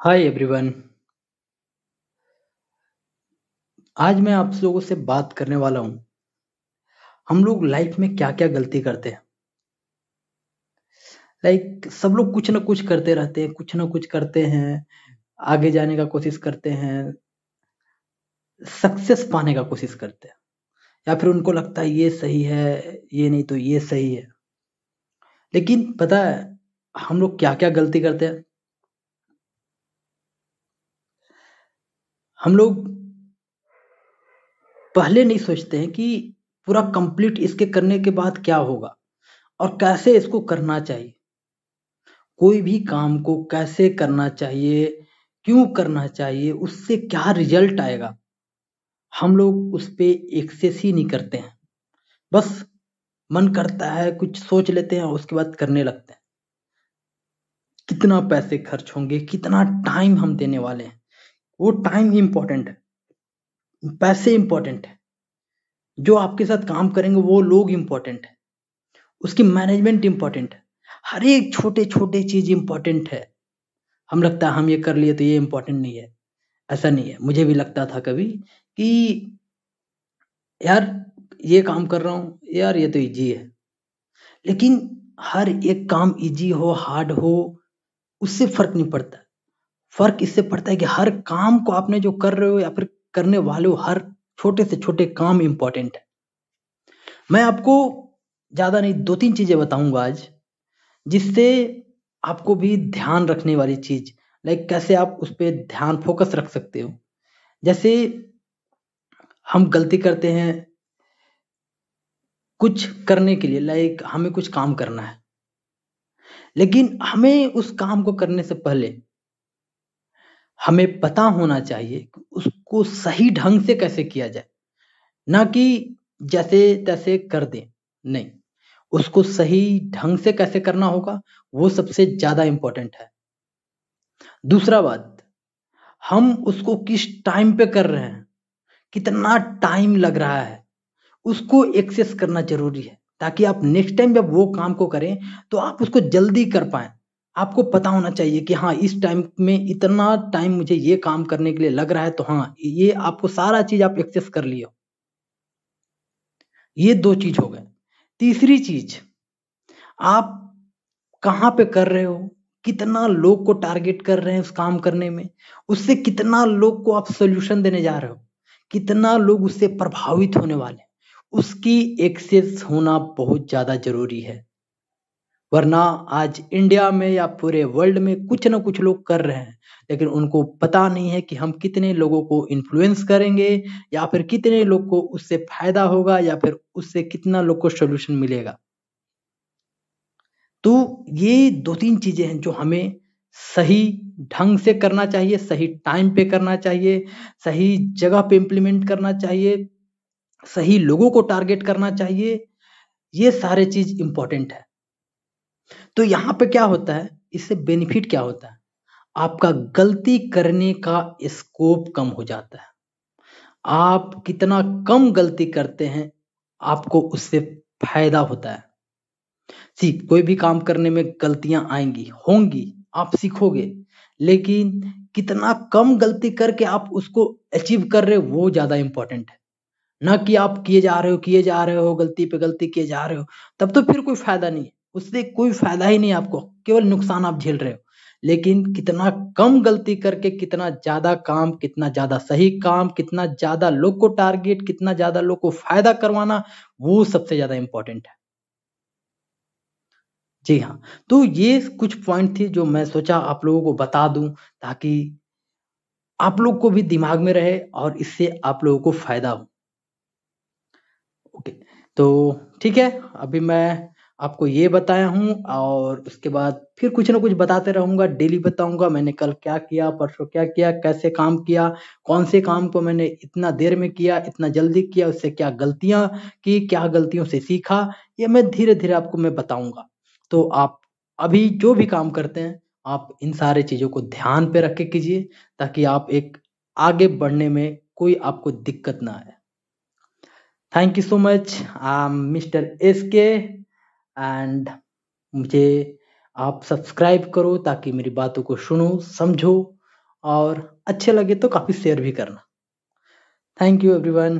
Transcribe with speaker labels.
Speaker 1: Hi everyone आज मैं आप लोगों से बात करने वाला हूँ। हम लोग लाइफ में क्या क्या गलती करते हैं? लाइक like, सब लोग कुछ ना कुछ करते रहते हैं कुछ ना कुछ करते हैं आगे जाने का कोशिश करते हैं सक्सेस पाने का कोशिश करते हैं। या फिर उनको लगता है ये सही है ये नहीं तो ये सही है। लेकिन पता है हम लोग क्या क्या गलती करते हैं? हम लोग पहले नहीं सोचते हैं कि पूरा कंप्लीट इसके करने के बाद क्या होगा और कैसे इसको करना चाहिए। कोई भी काम को कैसे करना चाहिए, क्यों करना चाहिए, उससे क्या रिज़ल्ट आएगा, हम लोग उस पर एक्सेस ही नहीं करते हैं। बस मन करता है, कुछ सोच लेते हैं, उसके बाद करने लगते हैं। कितना पैसे खर्च होंगे, कितना टाइम हम देने वाले हैं। वो टाइम ही इंपॉर्टेंट है, पैसे इंपॉर्टेंट है। जो आपके साथ काम करेंगे, वो लोग इंपॉर्टेंट है। उसकी मैनेजमेंट इंपॉर्टेंट है। हर एक छोटे छोटे चीज़ इंपॉर्टेंट है। हम लगता है, हम ये कर लिए तो ये इंपॉर्टेंट नहीं है। ऐसा नहीं है। मुझे भी लगता था कभी कि, यार, ये काम कर रहा हूँ, यार, ये तो इजी है। लेकिन हर एक काम इजी हो हार्ड हो, उससे फ़र्क नहीं पड़ता। फ़र्क इससे पड़ता है कि हर काम को आपने जो कर रहे हो या फिर करने वाले हो, हर छोटे से छोटे काम इंपॉर्टेंट है। मैं आपको ज़्यादा नहीं दो तीन चीज़ें बताऊँगा आज, जिससे आपको भी ध्यान रखने वाली चीज़ लाइक कैसे आप उस पर ध्यान फोकस रख सकते हो। जैसे हम गलती करते हैं कुछ करने के लिए लाइक हमें कुछ काम करना है, लेकिन हमें उस काम को करने से पहले हमें पता होना चाहिए उसको सही ढंग से कैसे किया जाए। ना कि जैसे तैसे कर दें। नहीं, उसको सही ढंग से कैसे करना होगा, वो सबसे ज़्यादा इंपॉर्टेंट है। दूसरा बात, हम उसको किस टाइम पे कर रहे हैं? कितना टाइम लग रहा है? उसको एक्सेस करना ज़रूरी है, ताकि आप नेक्स्ट टाइम जब वो काम को करें तो आप उसको जल्दी कर पाए। आपको पता होना चाहिए कि हाँ इस टाइम में इतना टाइम मुझे ये काम करने के लिए लग रहा है तो हाँ ये आपको सारा चीज़ आप एक्सेस कर लियो ये दो चीज़ हो गए। तीसरी चीज़, आप कहाँ पे कर रहे हो? कितना लोग को टारगेट कर रहे हैं उस काम करने में? उससे कितना लोग को आप सोल्यूशन देने जा रहे हो? कितना लोग उससे प्रभावित होने वाले उसकी एक्सेस होना बहुत ज़्यादा ज़रूरी है। वरना आज इंडिया में या पूरे वर्ल्ड में कुछ ना कुछ लोग कर रहे हैं। लेकिन उनको पता नहीं है कि हम कितने लोगों को इन्फ्लुएंस करेंगे या फिर कितने लोग को उससे फ़ायदा होगा या फिर उससे कितना लोग को सोल्यूशन मिलेगा। तो ये दो तीन चीज़ें हैं जो हमें सही ढंग से करना चाहिए, सही टाइम पे करना चाहिए, सही जगह पे इम्प्लीमेंट करना चाहिए, सही लोगों को टारगेट करना चाहिए। ये सारे चीज़ इंपॉर्टेंट है। तो यहाँ पे क्या होता है? इससे बेनिफिट क्या होता है? आपका गलती करने का स्कोप कम हो जाता है। आप कितना कम गलती करते हैं, आपको उससे फ़ायदा होता है। सी, कोई भी काम करने में गलतियाँ आएँगी, होंगी, आप सीखोगे, लेकिन कितना कम गलती करके आप उसको अचीव कर रहे हो, वो ज़्यादा इंपॉर्टेंट है। ना कि आप किए जा रहे हो, किए जा रहे हो, गलती पे गलती किए जा रहे हो, तब तो फिर कोई फ़ायदा नहीं है। उससे कोई फ़ायदा ही नहीं आपको। केवल नुकसान आप झेल रहे हो। लेकिन कितना कम गलती करके कितना ज़्यादा काम, कितना ज़्यादा सही काम, कितना ज़्यादा लोग को टारगेट कितना ज़्यादा लोग को फ़ायदा करवाना, वो सबसे ज़्यादा इंपॉर्टेंट है। जी हाँ तो ये कुछ पॉइंट थी जो मैं सोचा आप लोगों को बता दूँ ताकि आप लोग को भी दिमाग में रहे और इससे आप लोगों को फ़ायदा हो। ओके तो ठीक है, अभी मैं आपको ये बताया हूँ और उसके बाद फिर कुछ ना कुछ बताते रहूँगा डेली बताऊँगा मैंने कल क्या किया, परसों क्या किया, कैसे काम किया, कौन से काम को मैंने इतना देर में किया, इतना जल्दी किया, उससे क्या गलतियाँ की, क्या गलतियों से सीखा, ये मैं धीरे धीरे आपको मैं बताऊँगा। तो आप अभी जो भी काम करते हैं, आप इन सारे चीज़ों को ध्यान पे रख के कीजिए ताकि आप एक आगे बढ़ने में कोई आपको दिक्कत ना आए। Thank you so much mister S K and मुझे आप सब्सक्राइब करो ताकि मेरी बातों को सुनो, समझो और अच्छे लगे तो काफ़ी शेयर भी करना। Thank you everyone